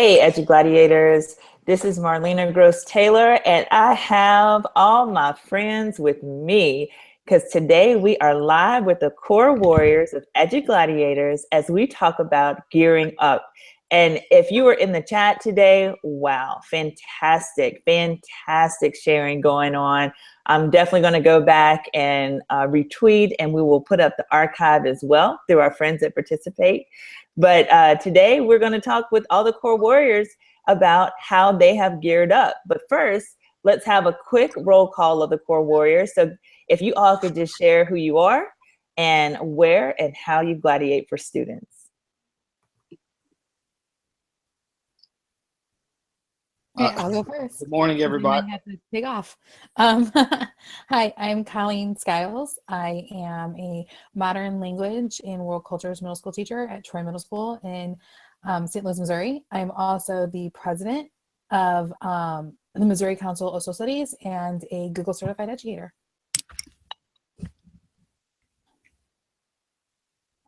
Hey, Edu Gladiators. This is Marlena Gross Taylor, and I have all my friends with me because today we are live with the core warriors of Edu Gladiators as we talk about gearing up. And if you were in the chat today, wow, fantastic, fantastic sharing going on. I'm definitely going to go back and uh, retweet, and we will put up the archive as well through our friends that participate. But uh, today we're going to talk with all the core warriors about how they have geared up. But first, let's have a quick roll call of the core warriors. So if you all could just share who you are and where and how you gladiate for students. Okay, I'll go first. Good morning, everybody. I have to take off. Um, hi, I'm Colleen Skiles. I am a modern language and world cultures middle school teacher at Troy Middle School in um, St. Louis, Missouri. I'm also the president of um, the Missouri Council of Social Studies and a Google certified educator.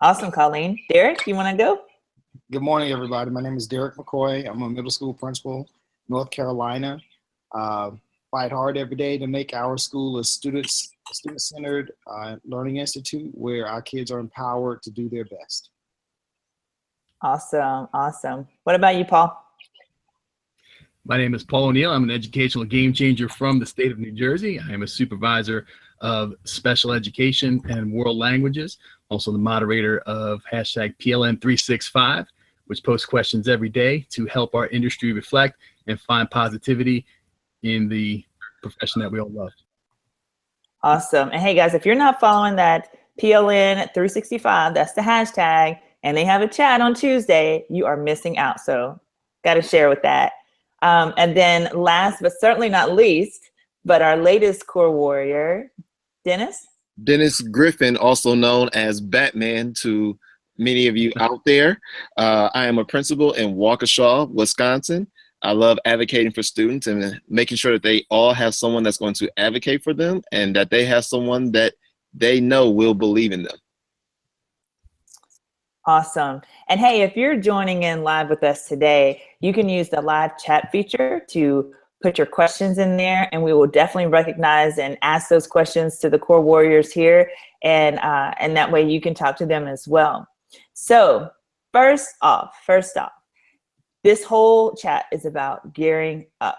Awesome, Colleen. Derek, you want to go? Good morning, everybody. My name is Derek McCoy. I'm a middle school principal North Carolina. Uh, fight hard every day to make our school a students student-centered uh, learning institute where our kids are empowered to do their best. Awesome, awesome. What about you, Paul? My name is Paul O'Neill. I'm an educational game changer from the state of New Jersey. I am a supervisor of special education and world languages, also the moderator of hashtag PLN365, which posts questions every day to help our industry reflect and find positivity in the profession that we all love. Awesome. And hey, guys, if you're not following that PLN 365, that's the hashtag, and they have a chat on Tuesday, you are missing out. So, got to share with that. Um, and then, last but certainly not least, but our latest core warrior, Dennis. Dennis Griffin, also known as Batman to many of you out there. Uh, I am a principal in Waukesha, Wisconsin. I love advocating for students and making sure that they all have someone that's going to advocate for them and that they have someone that they know will believe in them. Awesome. And hey, if you're joining in live with us today, you can use the live chat feature to put your questions in there, and we will definitely recognize and ask those questions to the core warriors here, and uh, and that way you can talk to them as well. So first off, first off, this whole chat is about gearing up.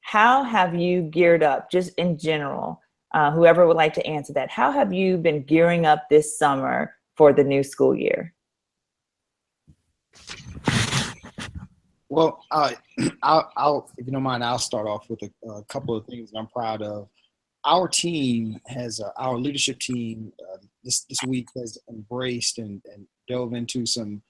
How have you geared up, just in general? Uh, whoever would like to answer that, how have you been gearing up this summer for the new school year? Well, uh, I'll, I'll, if you don't mind, I'll start off with a, a couple of things I'm proud of. Our team has, uh, our leadership team uh, this, this week has embraced and, and dove into some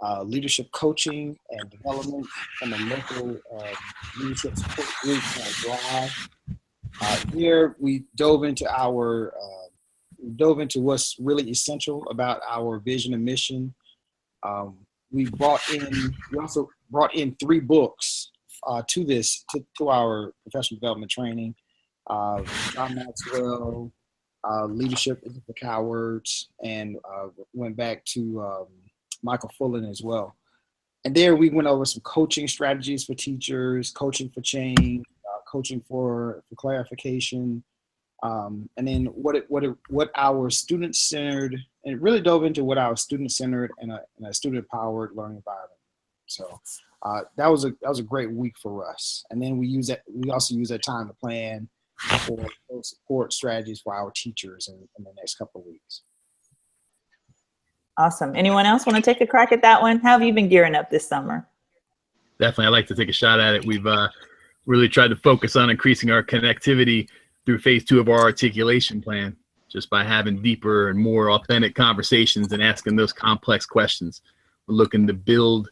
uh, leadership coaching and development from a local uh, leadership support group called Drive. Uh, here we dove into our uh, dove into what's really essential about our vision and mission. Um, we brought in we also brought in three books uh, to this to, to, our professional development training. Uh, John Maxwell, Leadership is for Cowards, and went back to um, Michael Fullan as well. And there we went over some coaching strategies for teachers, coaching for change, uh, coaching for, for clarification, um, and then what it, what it, what our student centered and it really dove into what our student centered and a, and a student empowered learning environment. So uh, that was a that was a great week for us. And then we use that we also use that time to plan for support strategies for our teachers in, in the next couple of weeks. Awesome. Anyone else want to take a crack at that one? How have you been gearing up this summer? Definitely. I'd like to take a shot at it. We've uh, really tried to focus on increasing our connectivity through phase two of our articulation plan, just by having deeper and more authentic conversations and asking those complex questions. We're looking to build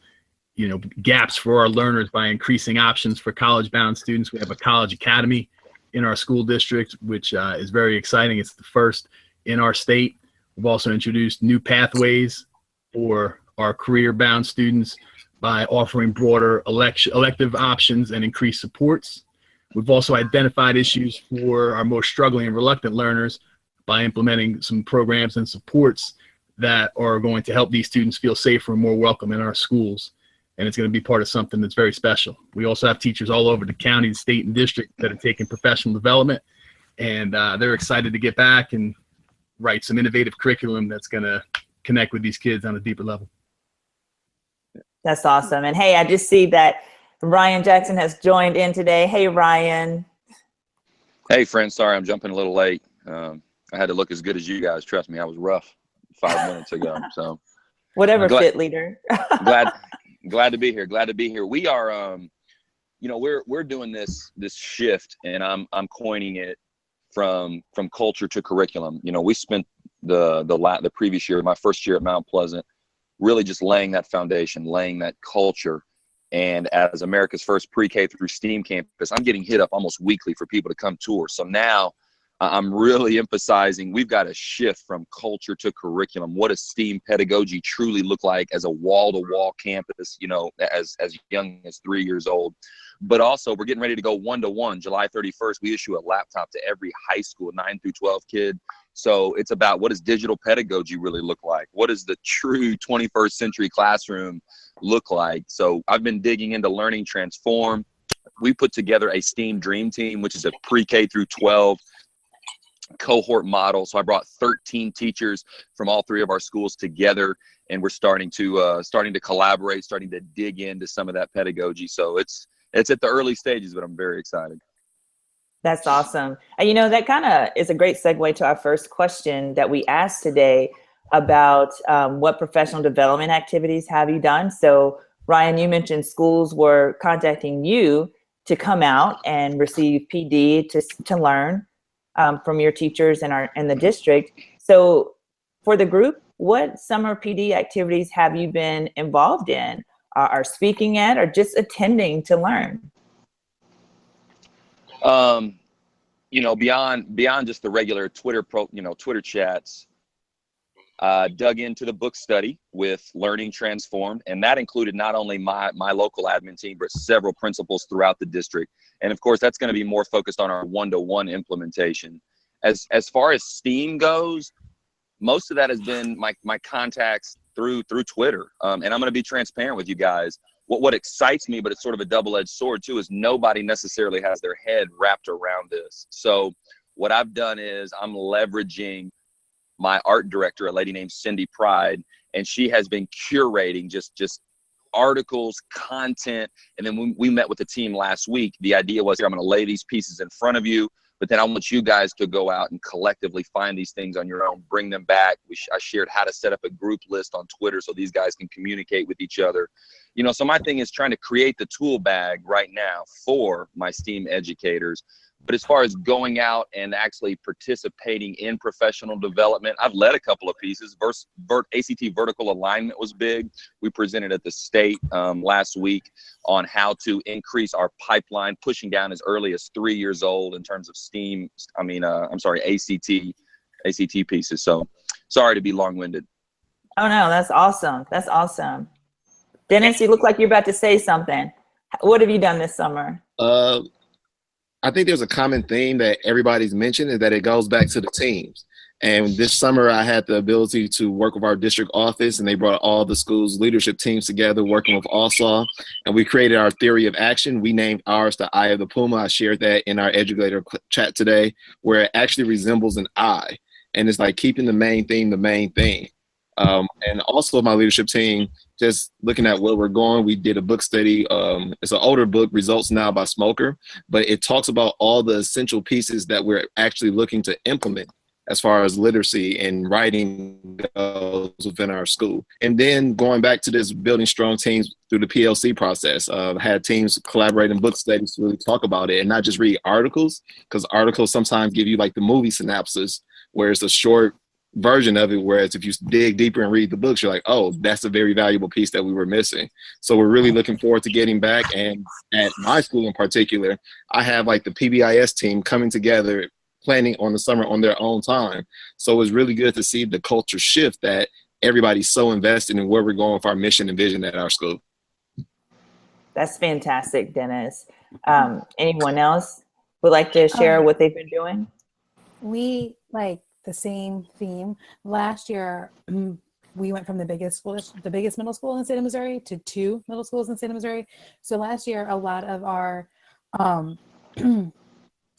you know gaps for our learners by increasing options for college bound students we have a college academy in our school district which uh, is very exciting it's the first in our state We've also introduced new pathways for our career bound students by offering broader election, elective options and increased supports. We've also identified issues for our most struggling and reluctant learners by implementing some programs and supports that are going to help these students feel safer and more welcome in our schools. and it's going to be part of something that's very special. We also have teachers all over the county, the state, and district that are taking professional development, and uh, they're excited to get back and write some innovative curriculum that's going to connect with these kids on a deeper level. That's awesome. And hey, I just see that Ryan Jackson has joined in today. Hey, Ryan. Hey, friend. Sorry, I'm jumping a little late. Um, I had to look as good as you guys. Trust me, I was rough five minutes ago. So whatever, glad, fit leader. glad, glad to be here. Glad to be here. We are, um, you know, we're we're doing this this shift, and I'm I'm coining it from from culture to curriculum. You know, we spent the the la- the previous year, my first year at Mount Pleasant, really just laying that foundation, laying that culture. And as America's first pre-K through STEAM campus, I'm getting hit up almost weekly for people to come tour. So now I'm really emphasizing we've got to shift from culture to curriculum. What does STEAM pedagogy truly look like as a wall-to-wall campus? You know, as as young as three years old. But also, we're getting ready to go one-to-one. July 31st, we issue a laptop to every high school, nine through 12 kid. So it's about what does digital pedagogy really look like? What does the true 21st century classroom look like? So I've been digging into learning transform. We put together a STEAM Dream Team, which is a pre-K through 12 cohort model. So I brought 13 teachers from all three of our schools together, and we're starting to uh, starting to collaborate, starting to dig into some of that pedagogy. So it's it's at the early stages, but I'm very excited. That's awesome. And you know that kind of is a great segue to our first question that we asked today about um, what professional development activities have you done. So Ryan, you mentioned schools were contacting you to come out and receive PD to to learn um, from your teachers and our and the district. So for the group, what summer PD activities have you been involved in, uh, are speaking at, or just attending to learn? Um, you know, beyond beyond just the regular Twitter pro, you know, Twitter chats, uh, dug into the book study with Learning Transformed, and that included not only my my local admin team, but several principals throughout the district. And of course, that's going to be more focused on our one-to-one implementation. As as far as Steam goes, most of that has been my my contacts through through Twitter. Um, and I'm going to be transparent with you guys. What what excites me, but it's sort of a double-edged sword too, is nobody necessarily has their head wrapped around this. So what I've done is I'm leveraging my art director, a lady named Cindy Pride, and she has been curating just just articles, content, and then when we met with the team last week, the idea was here I'm going to lay these pieces in front of you, but then I want you guys to go out and collectively find these things on your own, bring them back. We sh- I shared how to set up a group list on Twitter so these guys can communicate with each other. You know, so my thing is trying to create the tool bag right now for my STEAM educators but as far as going out and actually participating in professional development, I've led a couple of pieces. Verse, vert, ACT vertical alignment was big. We presented at the state um, last week on how to increase our pipeline, pushing down as early as three years old in terms of STEAM. I mean, uh, I'm sorry, ACT, ACT pieces. So sorry to be long-winded. Oh no, that's awesome. That's awesome. Dennis, you look like you're about to say something. What have you done this summer? Uh, I think there's a common theme that everybody's mentioned is that it goes back to the teams. And this summer, I had the ability to work with our district office, and they brought all the school's leadership teams together, working with ALSAW, and we created our theory of action. We named ours the Eye of the Puma. I shared that in our educator chat today, where it actually resembles an eye, and it's like keeping the main thing the main thing. Um, and also, my leadership team just looking at where we're going, we did a book study. Um, it's an older book, Results Now by Schmoker, but it talks about all the essential pieces that we're actually looking to implement as far as literacy and writing goes within our school. And then going back to this building strong teams through the PLC process, uh, had teams collaborate in book studies to really talk about it and not just read articles, because articles sometimes give you like the movie synopsis, where it's a short version of it. Whereas if you dig deeper and read the books, you're like, oh, that's a very valuable piece that we were missing. So we're really looking forward to getting back. And at my school in particular, I have like the PBIS team coming together, planning on the summer on their own time. So it's really good to see the culture shift that everybody's so invested in where we're going with our mission and vision at our school. That's fantastic, Dennis. Um, anyone else would like to share um, what they've been doing? We like the same theme. Last year, we went from the biggest school, the biggest middle school in the state of Missouri to two middle schools in the state of Missouri. So last year, a lot of our um,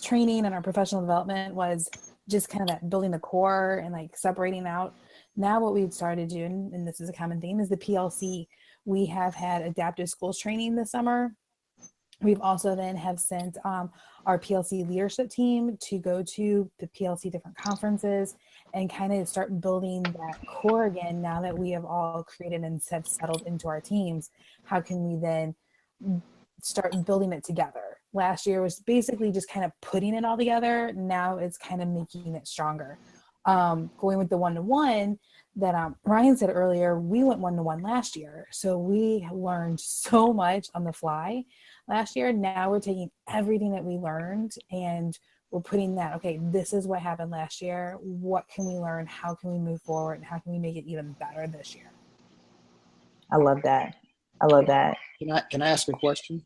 training and our professional development was just kind of that building the core and like separating out. Now, what we've started doing, and this is a common theme, is the PLC. We have had adaptive schools training this summer. We've also then have sent um, our PLC leadership team to go to the PLC different conferences and kind of start building that core again now that we have all created and have settled into our teams. How can we then start building it together? Last year was basically just kind of putting it all together. Now it's kind of making it stronger. Um, going with the one to one, that um, Ryan said earlier, we went one to one last year. So we learned so much on the fly last year. Now we're taking everything that we learned and we're putting that, okay, this is what happened last year. What can we learn? How can we move forward? And how can we make it even better this year? I love that. I love that. Can I can I ask a question?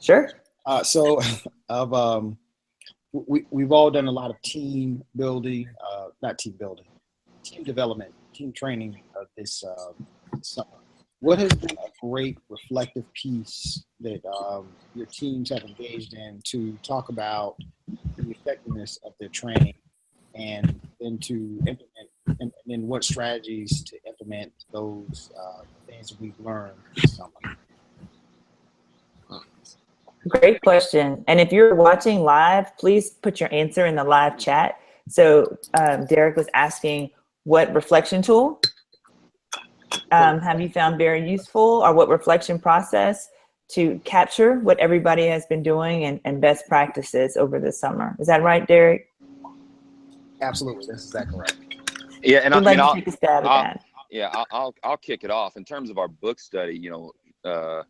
Sure. Uh, so, of um, we we've all done a lot of team building, uh, not team building, team development, team training uh, this, uh, summer. What has been a great reflective piece that um, your teams have engaged in to talk about the effectiveness of their training and then to implement and, then what strategies to implement those uh, things we've learned this summer? Great question. And if you're watching live, please put your answer in the live chat. So um, Derek was asking, what reflection tool um, have you found very useful or what reflection process to capture what everybody has been doing and, and best practices over the summer? Is that right, Derek? Absolutely, that's exactly right. Yeah, and I, We'd like and to I'll, take a stab at I'll- that. yeah, I'll, I'll I'll kick it off in terms of our book study. You know, uh,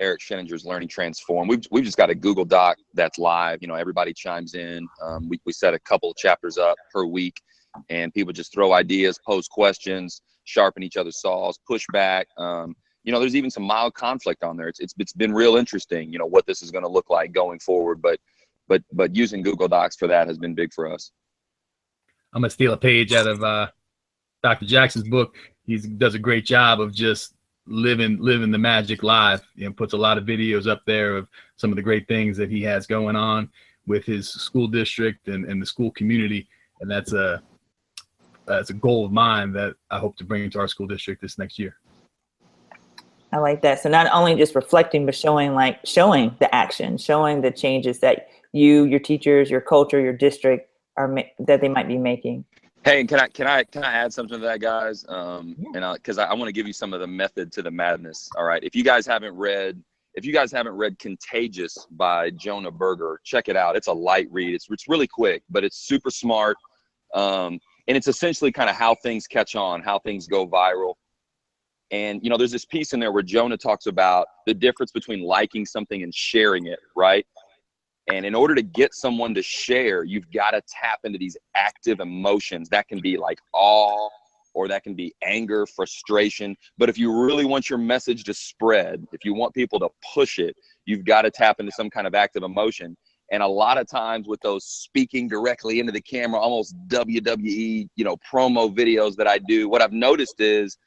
Eric Sheninger's Learning Transform. We've we've just got a Google Doc that's live. You know, everybody chimes in. Um, we we set a couple chapters up per week, and people just throw ideas, pose questions, sharpen each other's saws, push back. Um, you know, there's even some mild conflict on there. It's it's it's been real interesting. You know, what this is going to look like going forward, but but but using Google Docs for that has been big for us. I'm gonna steal a page out of uh, Dr. Jackson's book. He does a great job of just living living the magic live. You know, puts a lot of videos up there of some of the great things that he has going on with his school district and, and the school community. And that's a that's a goal of mine that I hope to bring to our school district this next year. I like that. So not only just reflecting, but showing like showing the action, showing the changes that you, your teachers, your culture, your district are ma- that they might be making. Hey, can I can I can I add something to that, guys? Um, Yeah. and because I, I want to give you some of the method to the madness. All right, if you guys haven't read, if you guys haven't read "Contagious" by Jonah Berger, check it out. It's a light read. It's it's really quick, but it's super smart. Um, and it's essentially kind of how things catch on, how things go viral. And you know, there's this piece in there where Jonah talks about the difference between liking something and sharing it, right? And in order to get someone to share, you've got to tap into these active emotions. That can be like awe, or that can be anger, frustration. But if you really want your message to spread, if you want people to push it, you've got to tap into some kind of active emotion. And a lot of times with those speaking directly into the camera, almost WWE, you know, promo videos that I do, what I've noticed is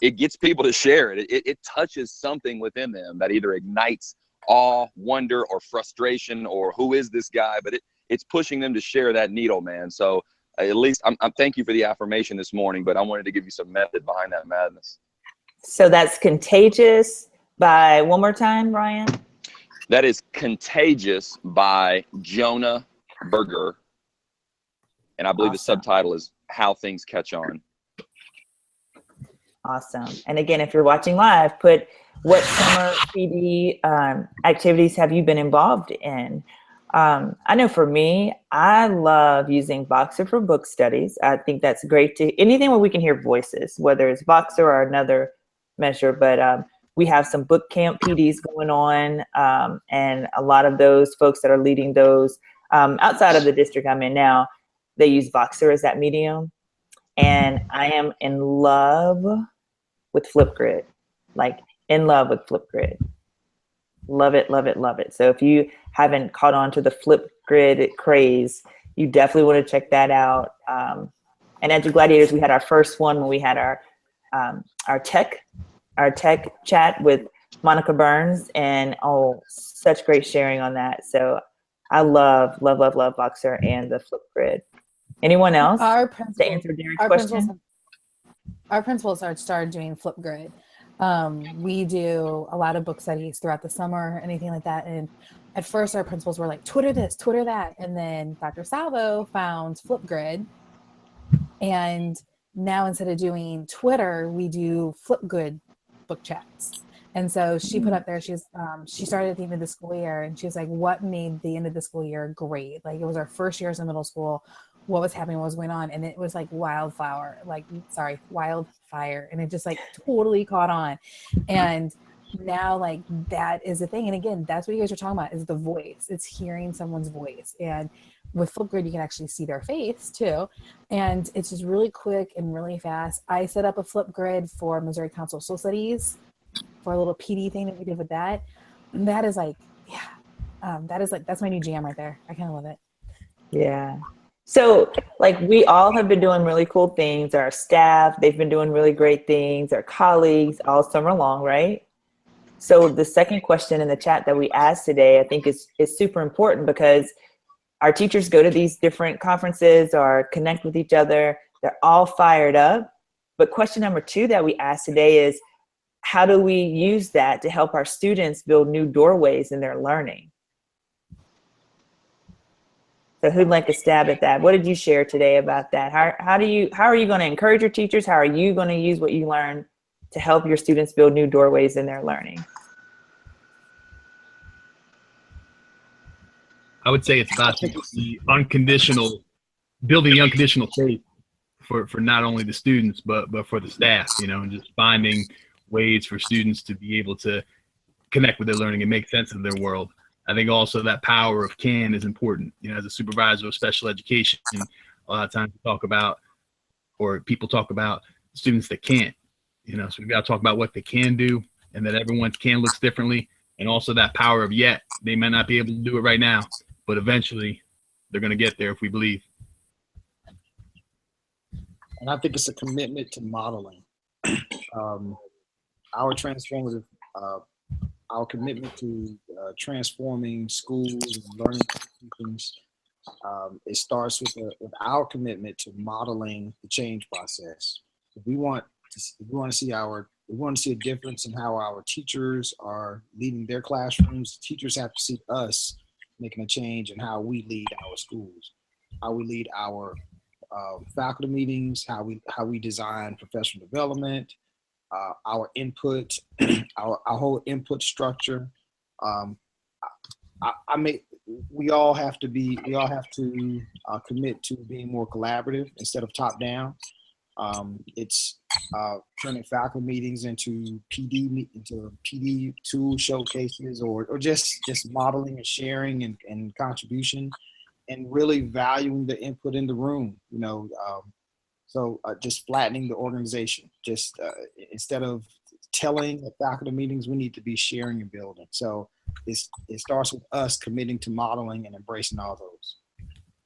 it gets people to share it. It, it touches something within them that either ignites awe, wonder, or frustration, or who is this guy? But it, it's pushing them to share that needle, man. So at least I'm, I'm thank you for the affirmation this morning, but I wanted to give you some method behind that madness. So that's contagious by one more time, Ryan. That is Contagious by Jonah Berger. And I believe the subtitle is How Things Catch On. Awesome. And again, if you're watching live, put what summer PD um, activities have you been involved in? Um, I know for me, I love using Voxer for book studies. I think that's great to anything where we can hear voices, whether it's Voxer or another measure. But um, we have some book camp PDs going on, um, and a lot of those folks that are leading those um, outside of the district I'm in now, they use Voxer as that medium. And I am in love with Flipgrid, like in love with Flipgrid. Love it, love it, love it. So if you haven't caught on to the Flipgrid craze, you definitely want to check that out. Um, and Edu Gladiators, we had our first one when we had our um, our tech our tech chat with Monica Burns, and oh, such great sharing on that. So I love love love love Voxer and the Flipgrid. Anyone else Our to answer Derek's our principals, question? our principals are started doing Flipgrid. Um, we do a lot of book studies throughout the summer, anything like that. And at first, our principals were like, Twitter this, Twitter that. And then Dr. Salvo found Flipgrid. And now instead of doing Twitter, we do Flipgrid book chats. And so she put up there, she's um, she started at the end of the school year and she was like, what made the end of the school year great? Like it was our first years in middle school. What was happening, what was going on, and it was like wildflower, like sorry, wildfire, and it just like totally caught on. And now like that is a thing. And again, that's what you guys are talking about is the voice. It's hearing someone's voice. And with Flipgrid, you can actually see their face too. And it's just really quick and really fast. I set up a Flipgrid for Missouri Council of Social Studies for a little PD thing that we did with that. And that is like, yeah, um, that is like, that's my new jam right there. I kind of love it. Yeah. So, like, we all have been doing really cool things. Our staff, they've been doing really great things. Our colleagues, all summer long, right? So, the second question in the chat that we asked today, I think, is is super important because our teachers go to these different conferences or connect with each other. They're all fired up. But question number two that we asked today is, how do we use that to help our students build new doorways in their learning? So who'd like to stab at that? What did you share today about that? How, how do you how are you going to encourage your teachers? How are you going to use what you learn to help your students build new doorways in their learning? I would say it's about the unconditional, building the unconditional faith for, for not only the students, but, but for the staff, you know, and just finding ways for students to be able to connect with their learning and make sense of their world. I think also that power of can is important. You know, as a supervisor of special education, a lot of times we talk about, or people talk about students that can't, you know, so we've got to talk about what they can do and that everyone's can looks differently. And also that power of yet, they might not be able to do it right now, but eventually they're going to get there if we believe. and I think it's a commitment to modeling. um, our transformative, uh, our commitment to uh, transforming schools and learning institutions. Um, it starts with, a, with our commitment to modeling the change process. If we want we want to see our, we want to see a difference in how our teachers are leading their classrooms. Teachers have to see us making a change in how we lead our schools, how we lead our um, faculty meetings, how we how we design professional development, uh, our input, our our whole input structure. Um, I, I we all have to be we all have to uh, commit to being more collaborative instead of top down. Um, it's uh, turning faculty meetings into PD into PD tool showcases or or just just modeling and sharing and, and contribution and really valuing the input in the room. You know, um, so uh, just flattening the organization. Just uh, instead of telling at faculty meetings, we need to be sharing and building. So it starts with us committing to modeling and embracing all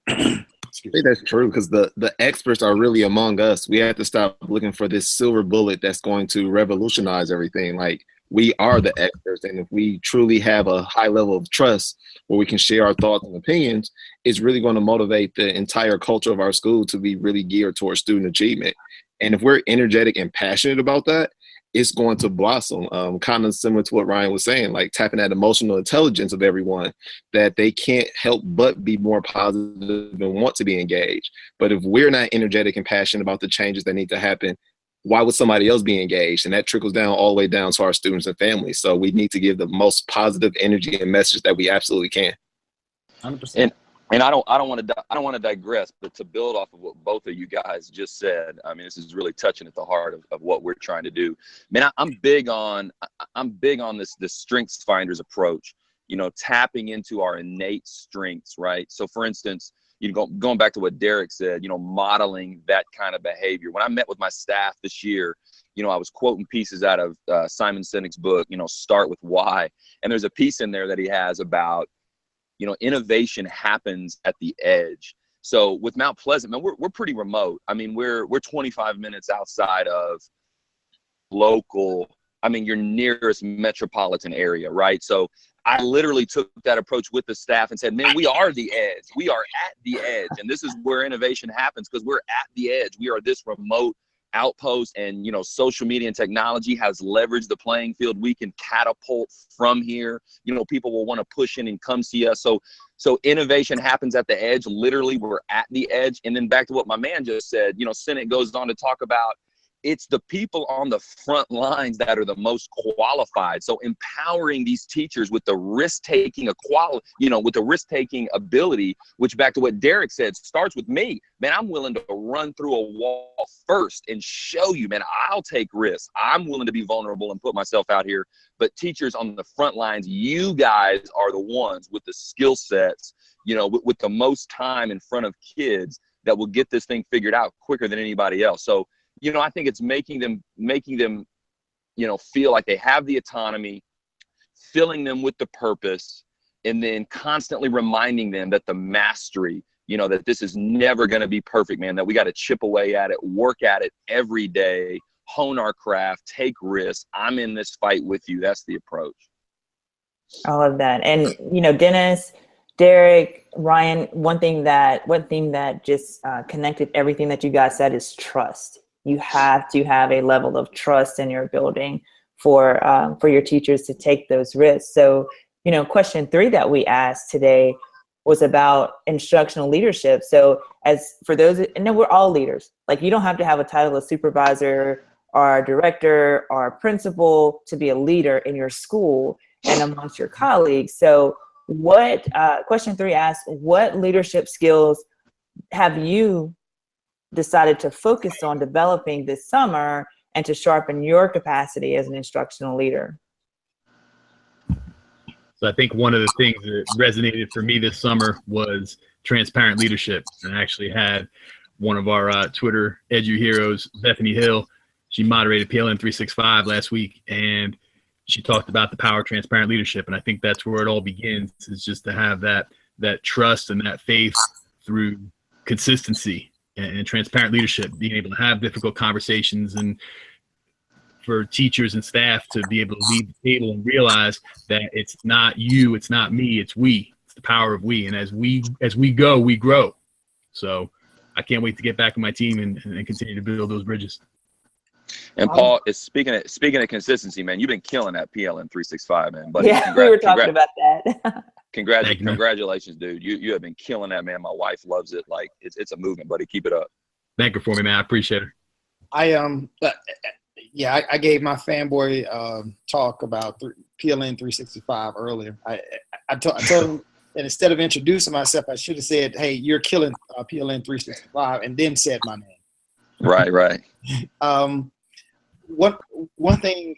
those. I think that's true because the the experts are really among us. We have to stop looking for this silver bullet that's going to revolutionize everything. Like we are the experts, and if we truly have a high level of trust where we can share our thoughts and opinions, it's really going to motivate the entire culture of our school to be really geared towards student achievement. And if we're energetic and passionate about that, it's going to blossom. Um, kind of similar to what Ryan was saying, like tapping that emotional intelligence of everyone that they can't help but be more positive and want to be engaged. But if we're not energetic and passionate about the changes that need to happen, why would somebody else be engaged? And that trickles down all the way down to our students and families. So we need to give the most positive energy and message that we absolutely can. 100%. And and I don't I don't want to I don't want to digress, but to build off of what both of you guys just said, I mean, this is really touching at the heart of, of what we're trying to do. Man, I, I'm big on I'm big on this this strengths finders approach. You know, tapping into our innate strengths, right? So, for instance, you know, going back to what Derek said, you know, modeling that kind of behavior. When I met with my staff this year, you know, I was quoting pieces out of uh, Simon Sinek's book, you know, Start with Why, and there's a piece in there that he has about you know innovation happens at the edge So with Mount Pleasant, man, we're we're pretty remote. I mean, we're we're 25 minutes outside of local. I mean, your nearest metropolitan area, right? So I literally took that approach with the staff and said, man, we are the edge. We are at the edge. And this is where innovation happens because we're at the edge. We are this remote outpost and, you know, social media and technology has leveraged the playing field. We can catapult from here. You know, people will want to push in and come see us. So, so innovation happens at the edge. Literally, we're at the edge. And then back to what my man just said, you know, Sinek goes on to talk about it's the people on the front lines that are the most qualified. So empowering these teachers with the risk taking equality you know with the risk taking ability which back to what derek said starts with me. Man i'm willing to run through a wall first and show you man i'll take risks. I'm willing to be vulnerable and put myself out here. But teachers on the front lines you guys are the ones with the skill sets you know with, with the most time in front of kids that will get this thing figured out quicker than anybody else. So you know, I think it's making them making them, you know, feel like they have the autonomy, filling them with the purpose, and then constantly reminding them that the mastery, you know, that this is never going to be perfect, man. That we got to chip away at it, work at it every day, hone our craft, take risks. I'm in this fight with you. That's the approach. I love that. And you know, Dennis, Derek, Ryan, one thing that one thing that just uh, connected everything that you guys said is trust you have to have a level of trust in your building for um, for your teachers to take those risks. So, you know, question three that we asked today was about instructional leadership. So, as for those, and then we're all leaders. Like, you don't have to have a title of supervisor or director or principal to be a leader in your school and amongst your colleagues. So, what uh, question three asks, what leadership skills have you decided to focus on developing this summer and to sharpen your capacity as an instructional leader? So I think one of the things that resonated for me this summer was transparent leadership. And I actually had one of our uh, Twitter edu heroes, Bethany Hill. She moderated PLN 365 last week, and she talked about the power of transparent leadership. And I think that's where it all begins: is just to have that that trust and that faith through consistency and, and transparent leadership, being able to have difficult conversations and for teachers and staff to be able to lead the table and realize that it's not you, it's not me, it's we. It's the power of we. And as we as we go, we grow. So I can't wait to get back in my team and, and continue to build those bridges. And Paul is speaking of speaking of consistency, man. You've been killing that PLN three six five, man. But yeah, we were talking about that. Congrats, you, congratulations, dude. You you have been killing that, man. My wife loves it. Like it's it's a movement, buddy. Keep it up. Thank you for me, man. I appreciate it. I um, uh, yeah, I, I, gave my fanboy um, talk about th- PLN 365 earlier. I I, I told him, and instead of introducing myself, I should have said, "Hey, you're killing uh, PLN 365," and then said my name. Right, right. um, one one thing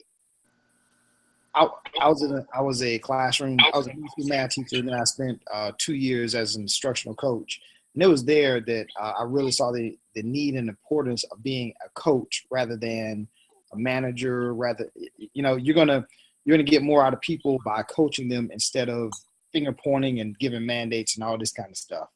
I, I was in a, I was a classroom. I was a math teacher, and then I spent uh, two years as an instructional coach. And it was there that uh, I really saw the the need and importance of being a coach rather than a manager. Rather, you know, you're gonna you're gonna get more out of people by coaching them instead of finger pointing and giving mandates and all this kind of stuff.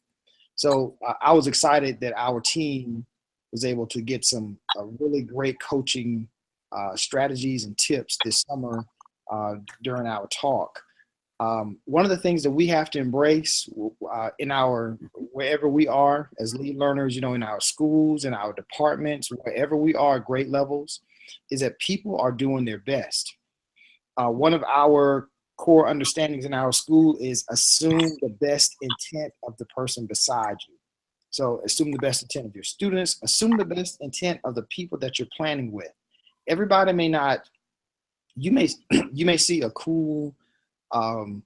So uh, I was excited that our team was able to get some really great coaching uh, strategies and tips this summer uh, during our talk. Um, one of the things that we have to embrace uh, in our wherever we are as lead learners, you know, in our schools, in our departments, wherever we are at grade levels, is that people are doing their best. Uh, one of our core understandings in our school is assume the best intent of the person beside you. So assume the best intent of your students, assume the best intent of the people that you're planning with. Everybody may not you may you may see a cool um,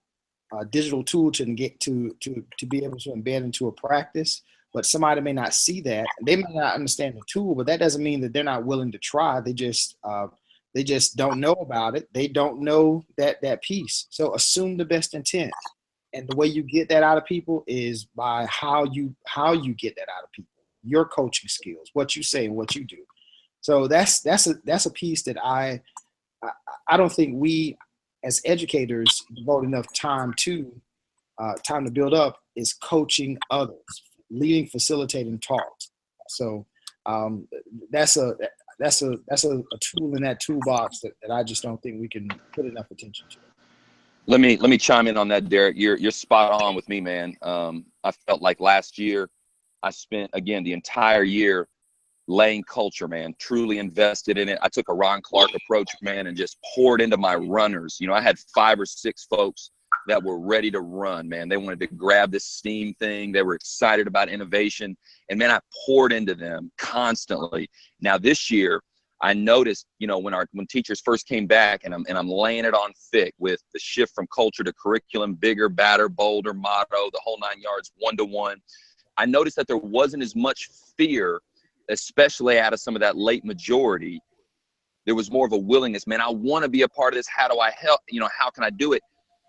digital tool to get to to to be able to embed into a practice but somebody may not see that. They may not understand the tool but that doesn't mean that they're not willing to try. They just uh, they just don't know about it. They don't know that that piece. So assume the best intent. And the way you get that out of people is by how you how you get that out of people. Your coaching skills what you say and what you do so that's that's a that's a piece that i I don't think we as educators devote enough time to uh, time to build up is coaching others. leading, facilitating talks. So um, that's a that's a that's a, a, tool in that toolbox that, that I just don't think we can put enough attention to. Let me let me chime in on that, Derek. You're you're spot on with me, man. Um, I felt like last year I spent again the entire year laying culture, man, truly invested in it. I took a Ron Clark approach, man, and just poured into my runners. You know, I had five or six folks that were ready to run, man. They wanted to grab this steam thing. They were excited about innovation. And man, I poured into them constantly. Now this year, I noticed, you know, when our when teachers first came back and I'm and I'm laying it on thick with the shift from culture to curriculum, bigger, badder, bolder, motto, the whole nine yards, one to one. I noticed that there wasn't as much fear, especially out of some of that late majority. There was more of a willingness, man. I want to be a part of this. How do I help? You know, how can I do it?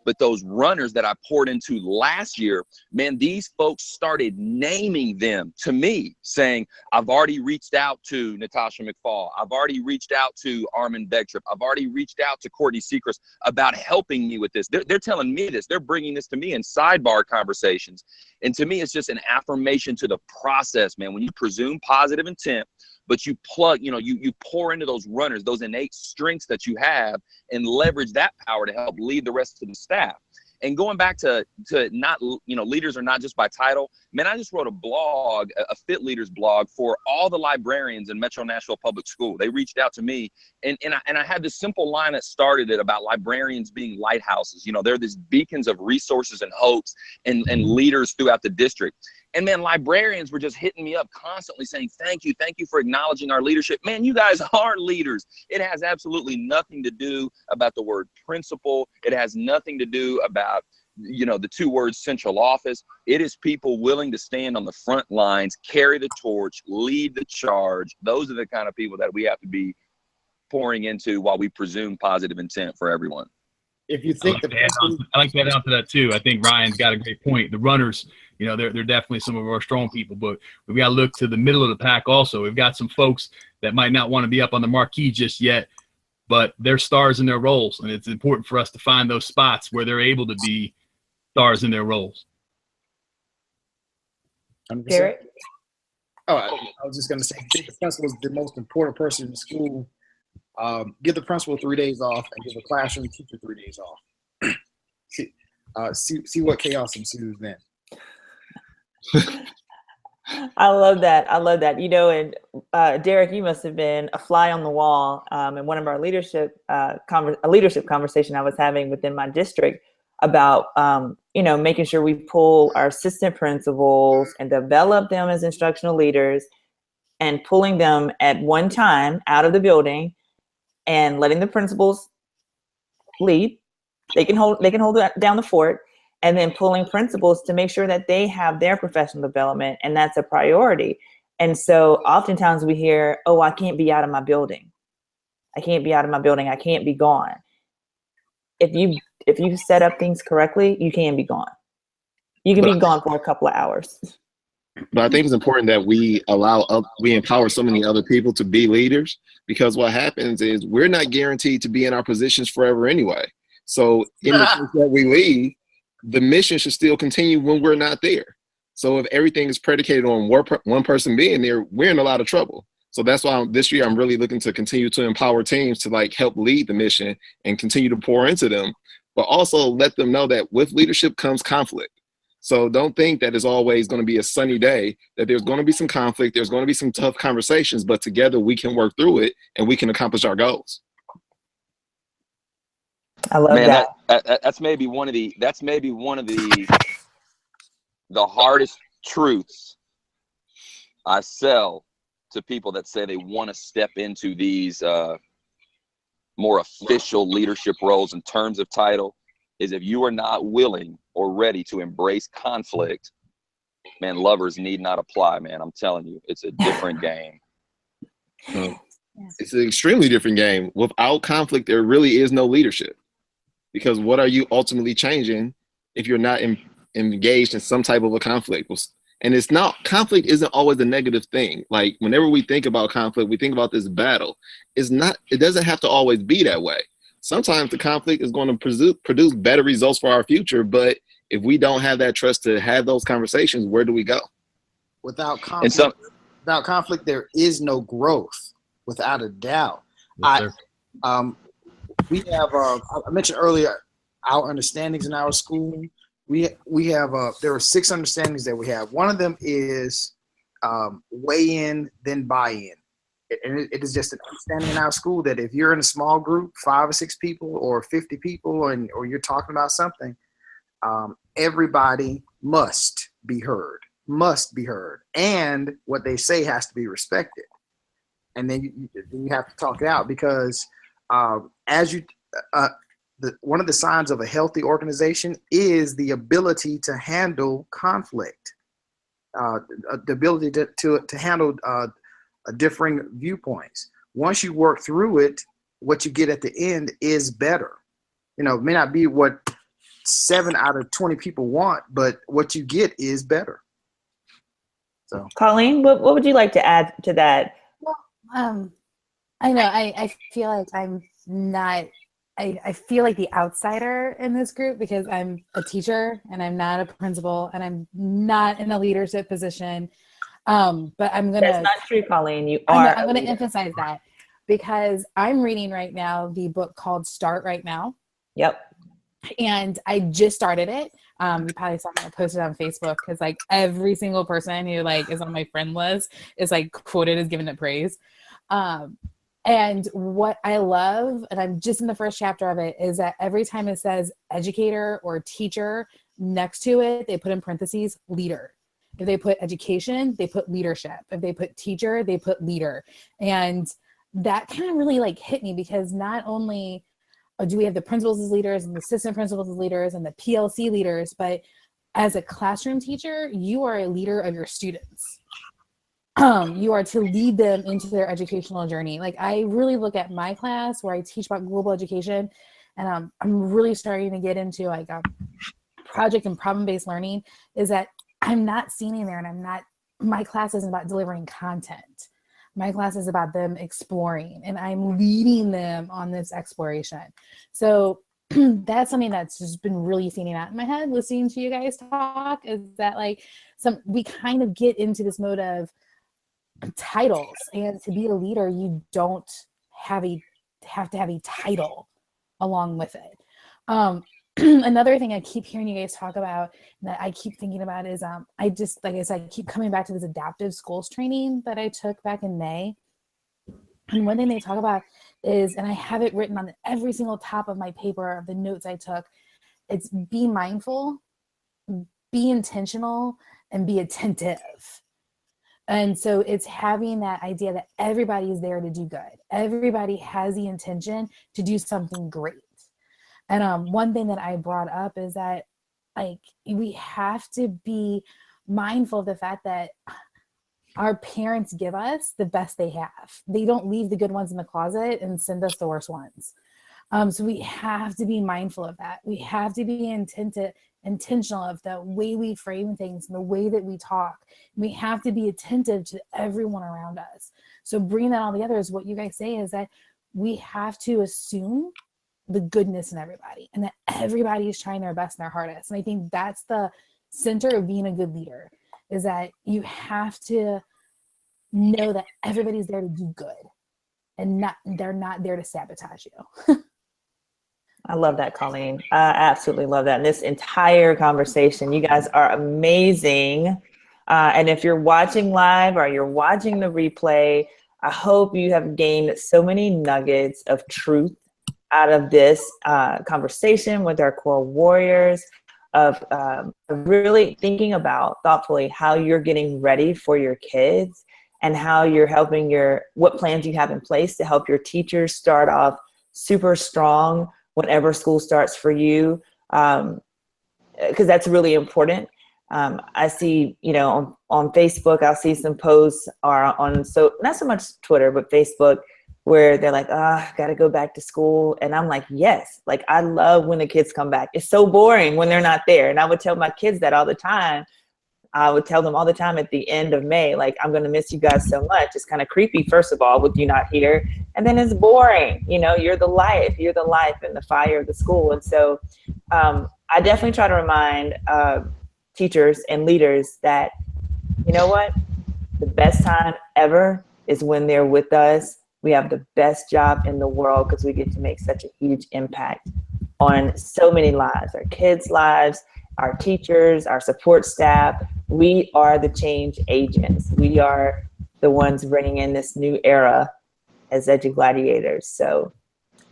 But those runners that I poured into last year, man, these folks started naming them to me, saying, I've already reached out to Natasha McFall. I've already reached out to Armin Begtrip. I've already reached out to Courtney Sechrest about helping me with this. They're, they're telling me this. They're bringing this to me in sidebar conversations. And to me, it's just an affirmation to the process, man. When you presume positive intent, but you plug, you know, you you pour into those runners, those innate strengths that you have, and leverage that power to help lead the rest of the staff. And going back to to not you know leaders are not just by title. Man, I just wrote a blog, a Fit Leaders blog for all the librarians in Metro Nashville Public School. They reached out to me, and and I, and I had this simple line that started it about librarians being lighthouses. You know, they're these beacons of resources and hopes and and leaders throughout the district. And man, librarians were just hitting me up constantly saying, Thank you, thank you for acknowledging our leadership. Man, you guys are leaders. It has absolutely nothing to do about the word principal, it has nothing to do about you know the two words central office it is people willing to stand on the front lines carry the torch lead the charge those are the kind of people that we have to be pouring into while we presume positive intent for everyone if you think I like, the person, I like to add on to that too. I think Ryan's got a great point. The runners, you know, they're they're definitely some of our strong people, but we've got to look to the middle of the pack also. We've got some folks that might not want to be up on the marquee just yet, but they're stars in their roles, and it's important for us to find those spots where they're able to be stars in their roles. Derek. Oh, I, I was just going to say, the principal is the most important person in the school um, give the principal three days off and give the classroom teacher three days off. see, uh, see, see what chaos ensues then. I love that. I love that. You know, and uh, Derek, you must have been a fly on the wall um, in one of our leadership uh, conver- a leadership conversation I was having within my district about um, you know making sure we pull our assistant principals and develop them as instructional leaders and pulling them at one time out of the building and letting the principals lead. They can hold they can hold down the fort and then pulling principals to make sure that they have their professional development and that's a priority. And so oftentimes we hear, "Oh, I can't be out of my building. I can't be out of my building. I can't be gone." If you if you set up things correctly, you can be gone. You can be gone for a couple of hours. But I think it's important that we allow, we empower so many other people to be leaders because what happens is we're not guaranteed to be in our positions forever anyway. So in the case that we leave, the mission should still continue when we're not there. So if everything is predicated on one person being there, we're in a lot of trouble. So that's why this year I'm really looking to continue to empower teams to like help lead the mission and continue to pour into them, but also let them know that with leadership comes conflict. So don't think that it's always going to be a sunny day, that there's going to be some conflict, there's going to be some tough conversations, but together we can work through it and we can accomplish our goals. I love Man, that. that, that. That's maybe one of the that's maybe one of the the hardest truths I sell to people that say they want to step into these uh, more official leadership roles in terms of title is if you are not willing or ready to embrace conflict, man, lovers need not apply, man. I'm telling you, it's a different game. it's an extremely different game. Without conflict, there really is no leadership. Because what are you ultimately changing if you're not in, engaged in some type of a conflict? And it's not conflict isn't always a negative thing. Like whenever we think about conflict, we think about this battle. It's not. It doesn't have to always be that way sometimes the conflict is going to produce, produce better results for our future. But if we don't have that trust to have those conversations, where do we go? without conflict, some, without conflict, there is no growth. Without a doubt. Yes, I- Um, we have. Uh, I mentioned earlier our understandings in our school. We we have. Uh, there are six understandings that we have. One of them is um, weigh in, then buy in. And it, it is just an understanding in our school that if you're in a small group, five or six people, or 50 people, and or you're talking about something, um, everybody must be heard. Must be heard, and what they say has to be respected. And then you, you- you have to talk it out because um, as you uh, the, one of the signs of a healthy organization is the ability to handle conflict uh, the ability to, to, to handle uh, differing viewpoints once you work through it what you get at the end is better you know it may not be what seven out of 20 people want but what you get is better so Colleen, what, what would you like to add to that? Well, Um, I know. I, I feel like I'm not. I, I feel like the outsider in this group because I'm a teacher and I'm not a principal and I'm not in a leadership position. Um, but I'm gonna. That's not true, Colleen. You I'm, are. gonna- I'm going to leader. emphasize that because I'm reading right now the book called Start Right Now, Yep. and I just started it. Um, you probably saw me posted on Facebook because like every single person who like is on my friend list is like quoted as giving it praise. Um, and what I love, and I'm just in the first chapter of it, is that every time it says educator or teacher next to it, they put in parentheses leader. If they put education, they put leadership. If they put teacher, they put leader. And that kind of really like hit me because not only uh, do we have the principals as leaders and the assistant principals as leaders and the PLC leaders, but as a classroom teacher, you are a leader of your students. Um, you are to lead them into their educational journey. Like I really look at my class where I teach about global education, and um, I'm really starting to get into like um, project and problem-based learning. Is that I'm not sitting there and I'm not. My class isn't about delivering content. My class is about them exploring, and I'm leading them on this exploration. So that's something that's just been really standing out in my head listening to you guys talk. Is that like some we kind of get into this mode of titles and to be a leader you don't have a have to have a title along with it. Um another thing i keep hearing you guys talk about that i keep thinking about is um i just like i said I keep coming back to this adaptive schools training that i took back in may. And one thing they talk about is and i have it written on every single top of my paper of the notes i took it's be mindful be intentional and be attentive and so it's having that idea that everybody is there to do good. Everybody has the intention to do something great. And um, one thing that I brought up is that like we have to be mindful of the fact that our parents give us the best they have. They don't leave the good ones in the closet and send us the worst ones. Um, so we have to be mindful of that. We have to be intent- intentional of the way we frame things and the way that we talk. We have to be attentive to everyone around us. So bringing that all together is what you guys say is that we have to assume the goodness in everybody and that everybody is trying their best and their hardest. And I think that's the center of being a good leader is that you have to know that everybody's there to do good and not they're not there to sabotage you. I love that, Colleen. I absolutely love that. And this entire conversation, you guys are amazing. Uh, and if you're watching live or you're watching the replay, I hope you have gained so many nuggets of truth out of this uh, conversation with our core warriors of um, really thinking about thoughtfully how you're getting ready for your kids and how you're helping your what plans you have in place to help your teachers start off super strong whenever school starts for you because that's really important. Um, i see you know on, on facebook i'll see some posts are on so not so much twitter but facebook where they're like ah oh, gotta go back to school and i'm like yes. Like i love when the kids come back. It's so boring when they're not there and i would tell my kids that all the time I would tell them all the time at the end of May, like, I'm going to miss you guys so much. It's kind of creepy, first of all, with you not here. And then it's boring. You know, you're the life, you're the life and the fire of the school. And so um, I definitely try to remind uh, teachers and leaders that you know what? The best time ever is when they're with us. We have the best job in the world because we get to make such a huge impact on so many lives our kids' lives, our teachers, our support staff. We are the change agents. We are the ones bringing in this new era as Edugladiators. So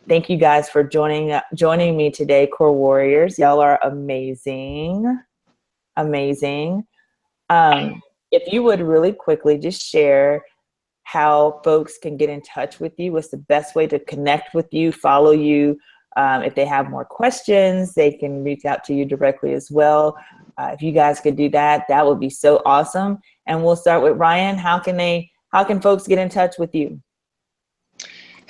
thank you guys for joining joining me today, Core Warriors. Y'all are amazing, amazing. Um, if you would really quickly just share how folks can get in touch with you, what's the best way to connect with you, follow you. Um, if they have more questions, they can reach out to you directly as well. Uh, if you guys could do that, that would be so awesome. And we'll start with Ryan. How can they? How can folks get in touch with you?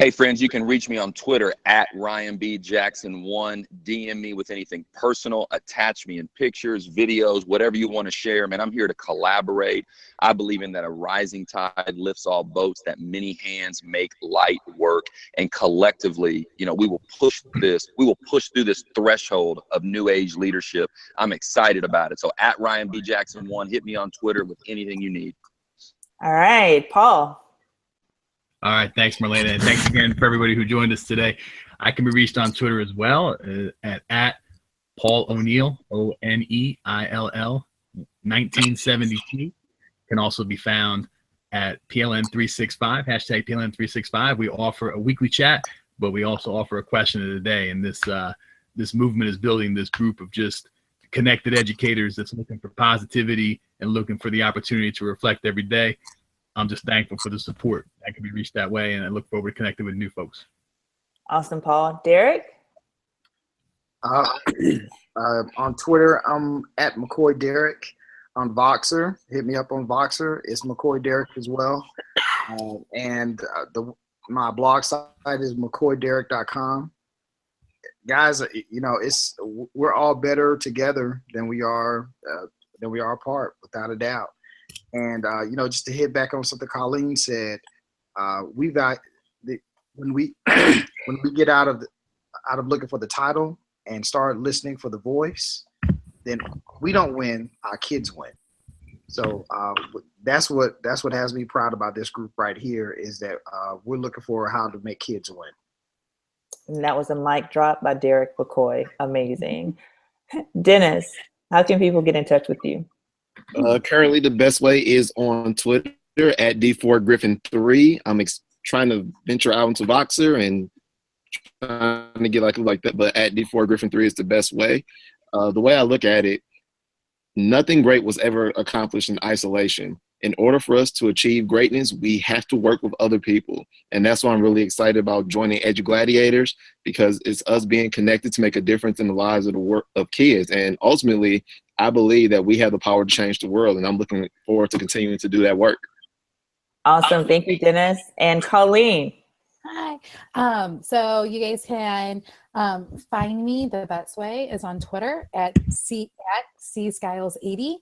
Hey, friends, you can reach me on Twitter at Ryan B. Jackson1. DM me with anything personal, attach me in pictures, videos, whatever you want to share. Man, I'm here to collaborate. I believe in that a rising tide lifts all boats, that many hands make light work. And collectively, you know, we will push this, we will push through this threshold of new age leadership. I'm excited about it. So at Ryan B. Jackson1, hit me on Twitter with anything you need. All right, Paul. All right, thanks, Marlena, and thanks again for everybody who joined us today. I can be reached on Twitter as well uh, at at Paul O'Neill O N E I L L 1972. Can also be found at PLN365 hashtag PLN365. We offer a weekly chat, but we also offer a question of the day. And this uh, this movement is building this group of just connected educators that's looking for positivity and looking for the opportunity to reflect every day. I'm just thankful for the support that can be reached that way, and I look forward to connecting with new folks. Awesome, Paul. Derek? Uh, uh, on Twitter, I'm at McCoy Derek. On Voxer, hit me up on Voxer. It's McCoy Derek as well. Uh, and uh, the my blog site is mccoyderek.com. Guys, uh, you know, it's we're all better together than we are uh, than we are apart, without a doubt. And uh, you know, just to hit back on something Colleen said, uh, we've got the, when we when we get out of the, out of looking for the title and start listening for the voice, then we don't win, our kids win. So uh, that's what that's what has me proud about this group right here is that uh, we're looking for how to make kids win. And that was a mic drop by Derek McCoy. Amazing. Dennis, how can people get in touch with you? Uh, currently, the best way is on Twitter at D4Griffin3. I'm ex- trying to venture out into Voxer and trying to get like like that, but at D4Griffin3 is the best way. Uh, the way I look at it, nothing great was ever accomplished in isolation. In order for us to achieve greatness, we have to work with other people. And that's why I'm really excited about joining Edugladiators because it's us being connected to make a difference in the lives of the work of kids. And ultimately, I believe that we have the power to change the world, and I'm looking forward to continuing to do that work. Awesome. Thank you, Dennis. And Colleen. Hi. Um, so you guys can um, find me the best way is on Twitter at C at C Skiles 80.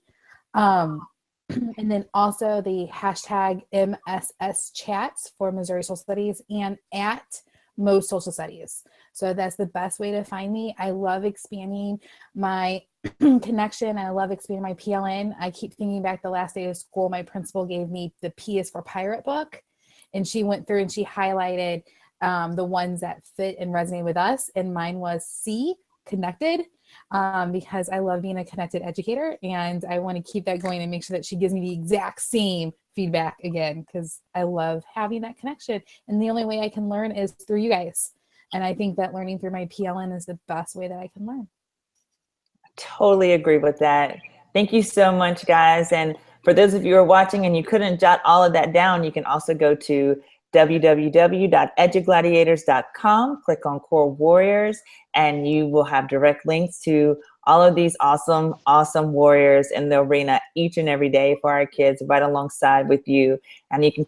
Um, and then also the hashtag MSS chats for Missouri Social Studies and at Mo Social Studies. So that's the best way to find me. I love expanding my connection. I love expanding my PLN. I keep thinking back the last day of school, my principal gave me the P is for pirate book. And she went through and she highlighted um, the ones that fit and resonate with us. And mine was C, connected, um, because I love being a connected educator. And I want to keep that going and make sure that she gives me the exact same feedback again, because I love having that connection. And the only way I can learn is through you guys. And I think that learning through my PLN is the best way that I can learn. I Totally agree with that. Thank you so much, guys. And for those of you who are watching and you couldn't jot all of that down, you can also go to www.edugladiators.com, click on Core Warriors, and you will have direct links to all of these awesome, awesome warriors in the arena each and every day for our kids right alongside with you. And you can